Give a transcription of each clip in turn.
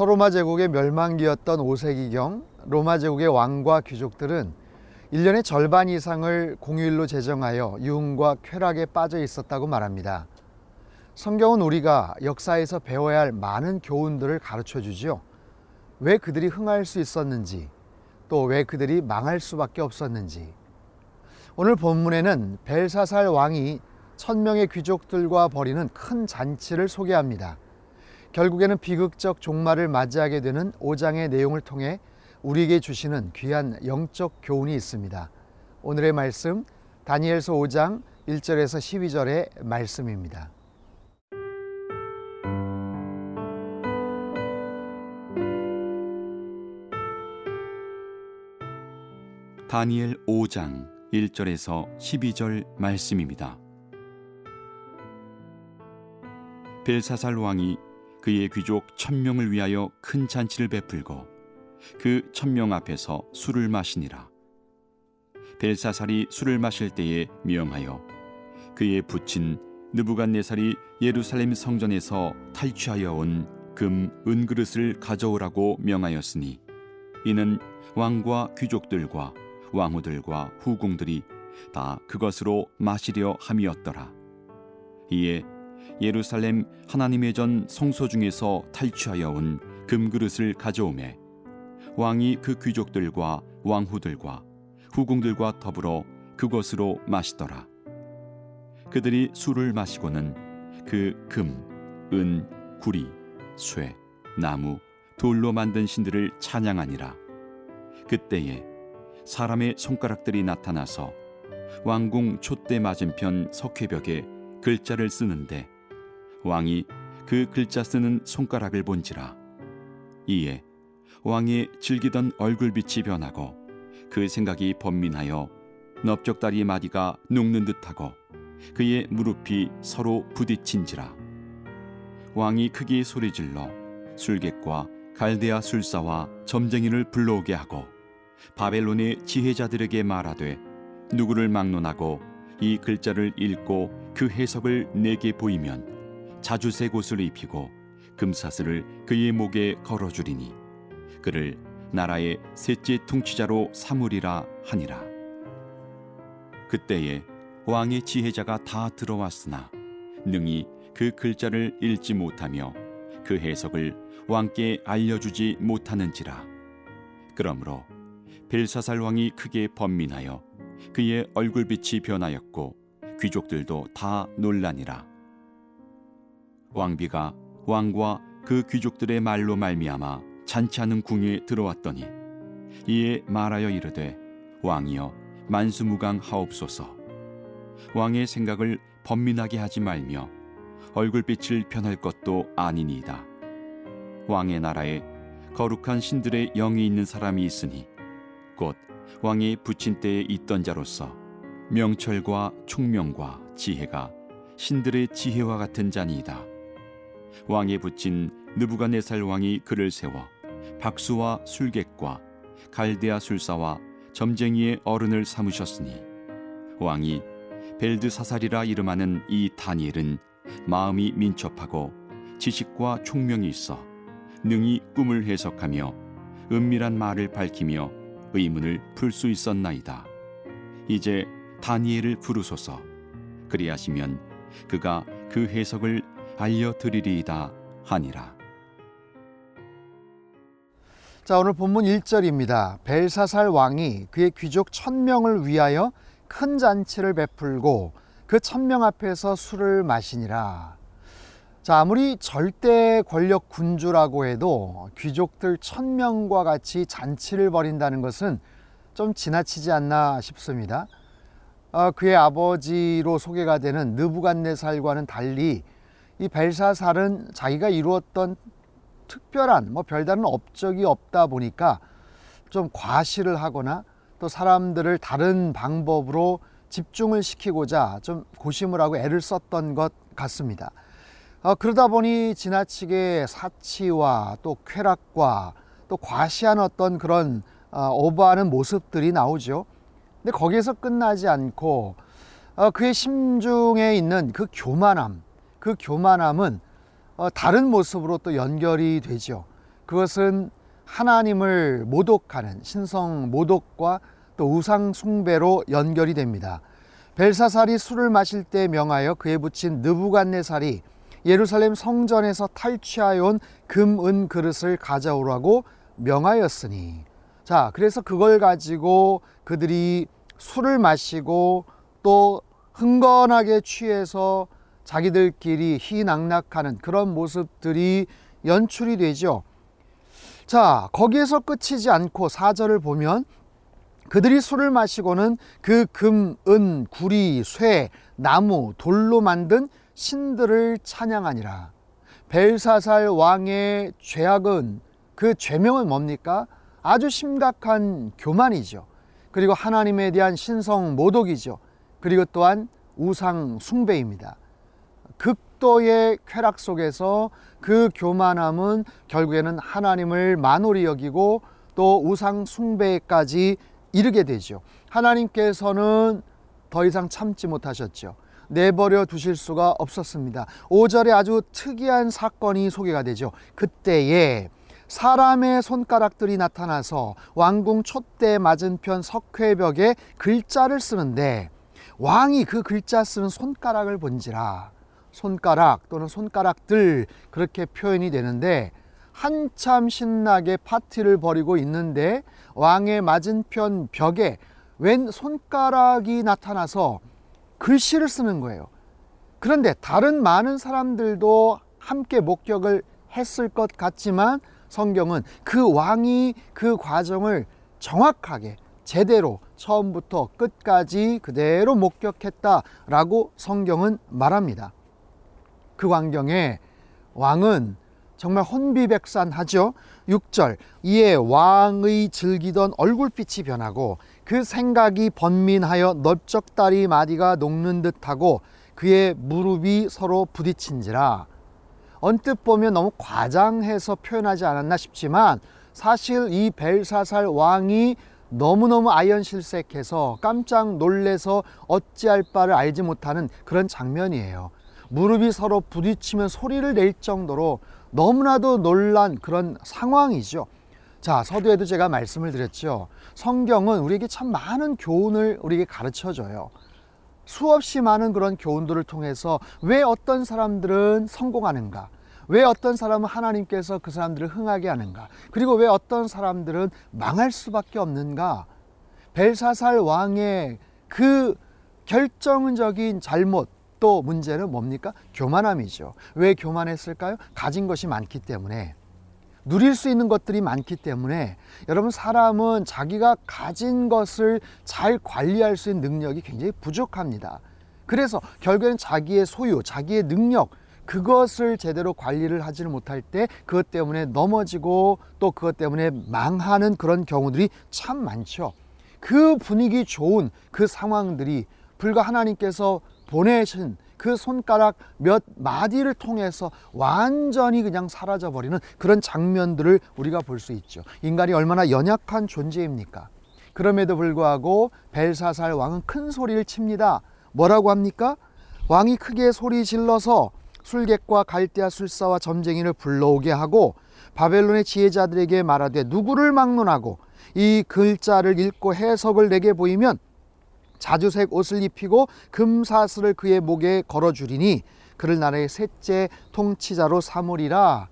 서로마 제국의 멸망기였던 5세기경 로마 제국의 왕과 귀족들은 1년의 절반 이상을 공휴일로 제정하여 유흥과 쾌락에 빠져 있었다고 말합니다. 성경은 우리가 역사에서 배워야 할 많은 교훈들을 가르쳐 주죠. 왜 그들이 흥할 수 있었는지, 또 왜 그들이 망할 수밖에 없었는지. 오늘 본문에는 벨사살 왕이 천명의 귀족들과 벌이는 큰 잔치를 소개합니다. 결국에는 비극적 종말을 맞이하게 되는 5장의 내용을 통해 우리에게 주시는 귀한 영적 교훈이 있습니다. 오늘의 말씀 다니엘서 5장 1절에서 12절의 말씀입니다. 다니엘 5장 1절에서 12절 말씀입니다. 벨사살 왕이 그의 귀족 천명을 위하여 큰 잔치를 베풀고 그 천명 앞에서 술을 마시니라. 벨사살이 술을 마실 때에 명하여 그의 부친 느부갓네살이 예루살렘 성전에서 탈취하여 온 금 은그릇을 가져오라고 명하였으니 이는 왕과 귀족들과 왕후들과 후궁들이 다 그것으로 마시려 함이었더라. 이에 예루살렘 하나님의 전 성소 중에서 탈취하여 온 금그릇을 가져오매 왕이 그 귀족들과 왕후들과 후궁들과 더불어 그것으로 마시더라. 그들이 술을 마시고는 그 금, 은, 구리, 쇠, 나무, 돌로 만든 신들을 찬양하니라. 그때에 사람의 손가락들이 나타나서 왕궁 촛대 맞은편 석회벽에 글자를 쓰는데 왕이 그 글자 쓰는 손가락을 본지라. 이에 왕이 즐기던 얼굴빛이 변하고 그 생각이 번민하여 넓적다리 마디가 녹는 듯하고 그의 무릎이 서로 부딪힌지라. 왕이 크게 소리질러 술객과 갈대아 술사와 점쟁이를 불러오게 하고 바벨론의 지혜자들에게 말하되 누구를 막론하고 이 글자를 읽고 그 해석을 내게 보이면 자주색 옷을 입히고 금사슬을 그의 목에 걸어주리니 그를 나라의 셋째 통치자로 삼으리라 하니라. 그때에 왕의 지혜자가 다 들어왔으나 능히 그 글자를 읽지 못하며 그 해석을 왕께 알려주지 못하는지라. 그러므로 벨사살 왕이 크게 번민하여 그의 얼굴빛이 변하였고 귀족들도 다 놀라니라. 왕비가 왕과 그 귀족들의 말로 말미암아 잔치하는 궁에 들어왔더니 이에 말하여 이르되 왕이여 만수무강 하옵소서. 왕의 생각을 번민하게 하지 말며 얼굴빛을 변할 것도 아니니이다. 왕의 나라에 거룩한 신들의 영이 있는 사람이 있으니 곧 왕이 부친 때에 있던 자로서 명철과 총명과 지혜가 신들의 지혜와 같은 자니이다 왕의 부친 느부갓네살 왕이 그를 세워 박수와 술객과 갈대아 술사와 점쟁이의 어른을 삼으셨으니 왕이 벨드사살이라 이름하는 이 다니엘은 마음이 민첩하고 지식과 총명이 있어 능히 꿈을 해석하며 은밀한 말을 밝히며 의문을 풀 수 있었나이다. 이제 다니엘을 부르소서. 그리하시면 그가 그 해석을 알려드리리이다 하니라. 자, 오늘 본문 1절입니다. 벨사살 왕이 그의 귀족 천명을 위하여 큰 잔치를 베풀고 그 천명 앞에서 술을 마시니라. 자, 아무리 절대 권력 군주라고 해도 귀족들 천명과 같이 잔치를 벌인다는 것은 좀 지나치지 않나 싶습니다. 어, 그의 아버지로 소개가 되는 느부갓네살과는 달리 이 벨사살은 자기가 이루었던 특별한 뭐 별다른 업적이 없다 보니까 좀 과시를 하거나 또 사람들을 다른 방법으로 집중을 시키고자 좀 고심을 하고 애를 썼던 것 같습니다. 어, 그러다 보니 지나치게 사치와 또 쾌락과 또 과시한 어떤 그런 어, 오버하는 모습들이 나오죠. 근데 거기에서 끝나지 않고 어, 그의 심중에 있는 그 교만함, 그 교만함은 어, 다른 모습으로 또 연결이 되죠. 그것은 하나님을 모독하는 신성 모독과 또 우상 숭배로 연결이 됩니다. 벨사살이 술을 마실 때 명하여 그에 붙인 느부갓네살이 예루살렘 성전에서 탈취하여 온 금, 은 그릇을 가져오라고 명하였으니 자, 그래서 그걸 가지고 그들이 술을 마시고 또 흥건하게 취해서 자기들끼리 희낙낙하는 그런 모습들이 연출이 되죠. 자, 거기에서 끝이지 않고 사절을 보면 그들이 술을 마시고는 그 금, 은, 구리, 쇠, 나무, 돌로 만든 신들을 찬양하니라. 벨사살 왕의 죄악은 그 죄명은 뭡니까? 아주 심각한 교만이죠. 그리고 하나님에 대한 신성 모독이죠. 그리고 또한 우상 숭배입니다. 극도의 쾌락 속에서 그 교만함은 결국에는 하나님을 만홀히 여기고 또 우상 숭배까지 이르게 되죠. 하나님께서는 더 이상 참지 못하셨죠. 내버려 두실 수가 없었습니다. 5절에 아주 특이한 사건이 소개가 되죠. 그때에 사람의 손가락들이 나타나서 왕궁 촛대 맞은편 석회벽에 글자를 쓰는데 왕이 그 글자 쓰는 손가락을 본지라 손가락 또는 손가락들 그렇게 표현이 되는데 한참 신나게 파티를 벌이고 있는데 왕의 맞은편 벽에 웬 손가락이 나타나서 글씨를 쓰는 거예요. 그런데 다른 많은 사람들도 함께 목격을 했을 것 같지만 성경은 그 왕이 그 과정을 정확하게 제대로 처음부터 끝까지 그대로 목격했다라고 성경은 말합니다. 그 광경에 왕은 정말 혼비백산하죠. 6절 이에 왕의 즐기던 얼굴빛이 변하고 그 생각이 번민하여 넓적다리 마디가 녹는 듯하고 그의 무릎이 서로 부딪힌지라 언뜻 보면 너무 과장해서 표현하지 않았나 싶지만 사실 이 벨사살 왕이 너무너무 아연실색해서 깜짝 놀래서 어찌할 바를 알지 못하는 그런 장면이에요. 무릎이 서로 부딪히면 소리를 낼 정도로 너무나도 놀란 그런 상황이죠. 자, 서두에도 제가 말씀을 드렸죠. 성경은 우리에게 참 많은 교훈을 우리에게 가르쳐 줘요. 수없이 많은 그런 교훈들을 통해서 왜 어떤 사람들은 성공하는가? 왜 어떤 사람은 하나님께서 그 사람들을 흥하게 하는가? 그리고 왜 어떤 사람들은 망할 수밖에 없는가? 벨사살 왕의 그 결정적인 잘못 또 문제는 뭡니까? 교만함이죠. 왜 교만했을까요? 가진 것이 많기 때문에. 누릴 수 있는 것들이 많기 때문에 여러분 사람은 자기가 가진 것을 잘 관리할 수 있는 능력이 굉장히 부족합니다. 그래서 결국에는 자기의 소유, 자기의 능력 그것을 제대로 관리를 하지를 못할 때 그것 때문에 넘어지고 또 그것 때문에 망하는 그런 경우들이 참 많죠. 그 분위기 좋은 그 상황들이 불과 하나님께서 보내신 그 손가락 몇 마디를 통해서 완전히 그냥 사라져 버리는 그런 장면들을 우리가 볼 수 있죠. 인간이 얼마나 연약한 존재입니까? 그럼에도 불구하고 벨사살 왕은 큰 소리를 칩니다. 뭐라고 합니까? 왕이 크게 소리 질러서 술객과 갈대아 술사와 점쟁이를 불러오게 하고 바벨론의 지혜자들에게 말하되 누구를 막론하고 이 글자를 읽고 해석을 내게 보이면 자주색 옷을 입히고 금사슬을 그의 목에 걸어주리니 그를 나라의 셋째 통치자로 삼으리라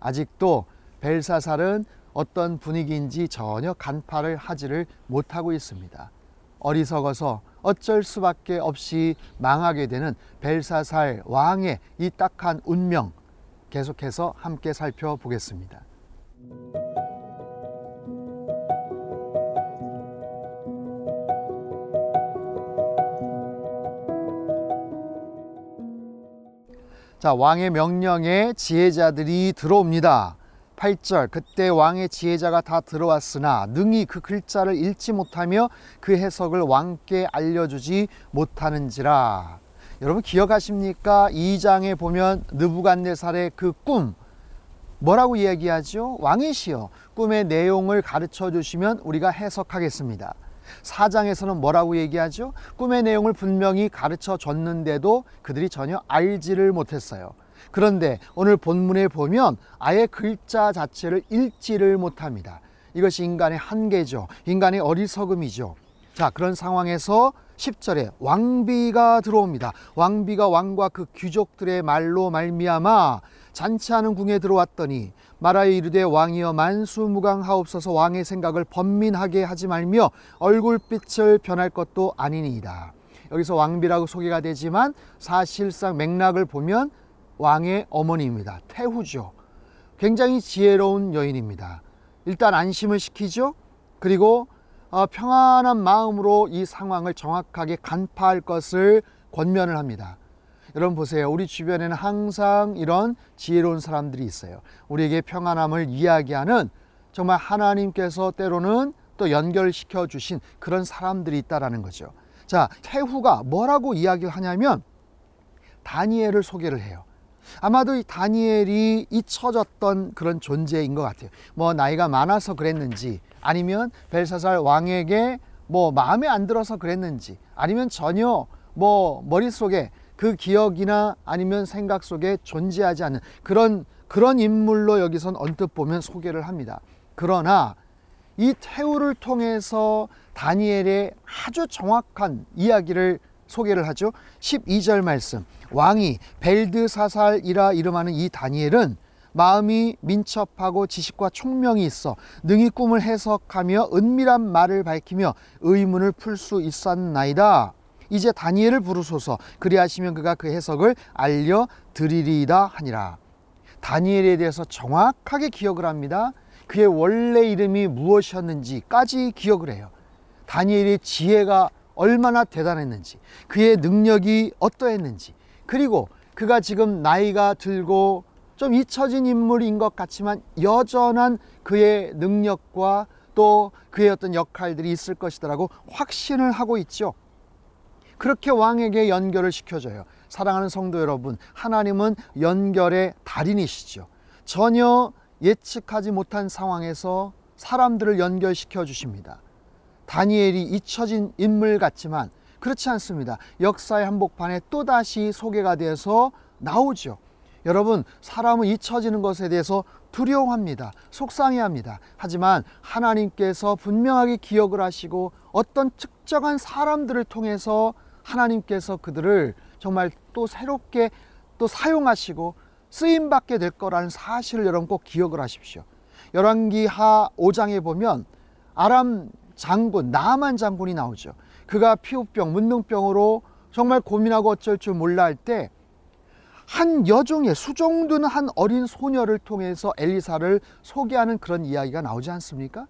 아직도 벨사살은 어떤 분위기인지 전혀 간파를 하지를 못하고 있습니다. 어리석어서 어쩔 수밖에 없이 망하게 되는 벨사살 왕의 이 딱한 운명 계속해서 함께 살펴보겠습니다. 자, 왕의 명령에 지혜자들이 들어옵니다. 8절 그때 왕의 지혜자가 다 들어왔으나 능히 그 글자를 읽지 못하며 그 해석을 왕께 알려주지 못하는지라 여러분 기억하십니까? 2장에 보면 느부갓네살의 그 꿈 뭐라고 이야기하죠? 왕이시여 꿈의 내용을 가르쳐 주시면 우리가 해석하겠습니다. 4장에서는 뭐라고 얘기하죠? 꿈의 내용을 분명히 가르쳐 줬는데도 그들이 전혀 알지를 못했어요. 그런데 오늘 본문에 보면 아예 글자 자체를 읽지를 못합니다. 이것이 인간의 한계죠. 인간의 어리석음이죠. 자, 그런 상황에서 10절에 왕비가 들어옵니다. 왕비가 왕과 그 귀족들의 말로 말미암아 잔치하는 궁에 들어왔더니 말하여 이르되 왕이여 만수무강하옵소서 왕의 생각을 번민하게 하지 말며 얼굴빛을 변할 것도 아니니이다. 여기서 왕비라고 소개가 되지만 사실상 맥락을 보면 왕의 어머니입니다. 태후죠. 굉장히 지혜로운 여인입니다. 일단 안심을 시키죠. 그리고 어, 평안한 마음으로 이 상황을 정확하게 간파할 것을 권면을 합니다. 여러분 보세요. 우리 주변에는 항상 이런 지혜로운 사람들이 있어요. 우리에게 평안함을 이야기하는 정말 하나님께서 때로는 또 연결시켜 주신 그런 사람들이 있다라는 거죠. 자, 태후가 뭐라고 이야기를 하냐면 다니엘을 소개를 해요. 아마도 이 다니엘이 잊혀졌던 그런 존재인 것 같아요. 뭐 나이가 많아서 그랬는지 아니면 벨사살 왕에게 뭐 마음에 안 들어서 그랬는지 아니면 전혀 뭐 머릿속에 그 기억이나 아니면 생각 속에 존재하지 않는 그런 그런 인물로 여기선 언뜻 보면 소개를 합니다. 그러나 이 태우를 통해서 다니엘의 아주 정확한 이야기를 소개를 하죠. 12절 말씀. 왕이 벨드사살이라 이름하는 이 다니엘은 마음이 민첩하고 지식과 총명이 있어 능히 꿈을 해석하며 은밀한 말을 밝히며 의문을 풀 수 있었나이다. 이제 다니엘을 부르소서 그리하시면 그가 그 해석을 알려 드리리이다 하니라. 다니엘에 대해서 정확하게 기억을 합니다. 그의 원래 이름이 무엇이었는지까지 기억을 해요. 다니엘의 지혜가 얼마나 대단했는지, 그의 능력이 어떠했는지, 그리고 그가 지금 나이가 들고 좀 잊혀진 인물인 것 같지만 여전한 그의 능력과 또 그의 어떤 역할들이 있을 것이다라고 확신을 하고 있죠. 그렇게 왕에게 연결을 시켜줘요. 사랑하는 성도 여러분, 하나님은 연결의 달인이시죠. 전혀 예측하지 못한 상황에서 사람들을 연결시켜 주십니다. 다니엘이 잊혀진 인물 같지만 그렇지 않습니다. 역사의 한복판에 또다시 소개가 돼서 나오죠. 여러분, 사람은 잊혀지는 것에 대해서 두려워합니다. 속상해합니다. 하지만 하나님께서 분명하게 기억을 하시고 어떤 특정한 사람들을 통해서 하나님께서 그들을 정말 또 새롭게 또 사용하시고 쓰임 받게 될 거라는 사실을 여러분 꼭 기억을 하십시오. 열왕기 하 5장에 보면 아람 장군 나만 장군이 나오죠. 그가 피부병, 문둥병으로 정말 고민하고 어쩔 줄 몰라 할 때 한 여종의 수종든 한 어린 소녀를 통해서 엘리사를 소개하는 그런 이야기가 나오지 않습니까?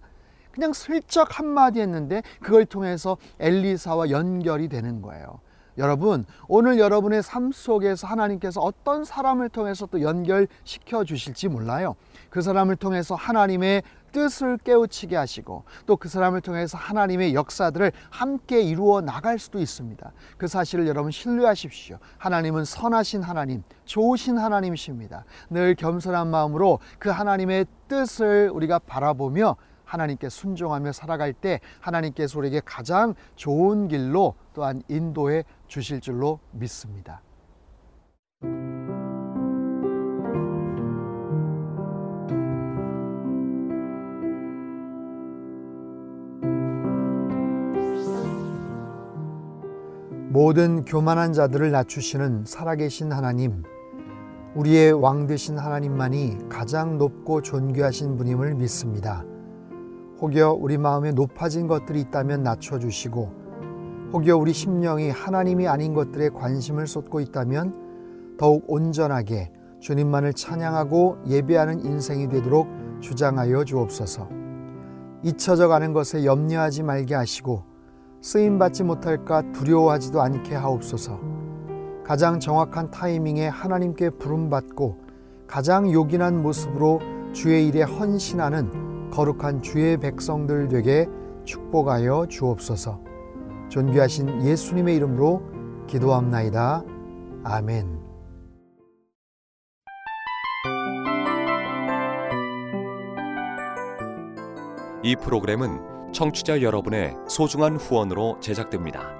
그냥 슬쩍 한마디 했는데 그걸 통해서 엘리사와 연결이 되는 거예요. 여러분, 오늘 여러분의 삶 속에서 하나님께서 어떤 사람을 통해서 또 연결시켜 주실지 몰라요. 그 사람을 통해서 하나님의 뜻을 깨우치게 하시고 또 그 사람을 통해서 하나님의 역사들을 함께 이루어 나갈 수도 있습니다. 그 사실을 여러분 신뢰하십시오. 하나님은 선하신 하나님, 좋으신 하나님이십니다. 늘 겸손한 마음으로 그 하나님의 뜻을 우리가 바라보며 하나님께 순종하며 살아갈 때 하나님께서 우리에게 가장 좋은 길로 또한 인도해 주실 줄로 믿습니다. 모든 교만한 자들을 낮추시는 살아계신 하나님, 우리의 왕 되신 하나님만이 가장 높고 존귀하신 분임을 믿습니다. 혹여 우리 마음에 높아진 것들이 있다면 낮춰주시고 혹여 우리 심령이 하나님이 아닌 것들에 관심을 쏟고 있다면 더욱 온전하게 주님만을 찬양하고 예배하는 인생이 되도록 주장하여 주옵소서. 잊혀져 가는 것에 염려하지 말게 하시고 쓰임 받지 못할까 두려워하지도 않게 하옵소서. 가장 정확한 타이밍에 하나님께 부름받고 가장 요긴한 모습으로 주의 일에 헌신하는 거룩한 주의 백성들 되게 축복하여 주옵소서. 존귀하신 예수님의 이름으로 기도합나이다. 아멘. 이 프로그램은 청취자 여러분의 소중한 후원으로 제작됩니다.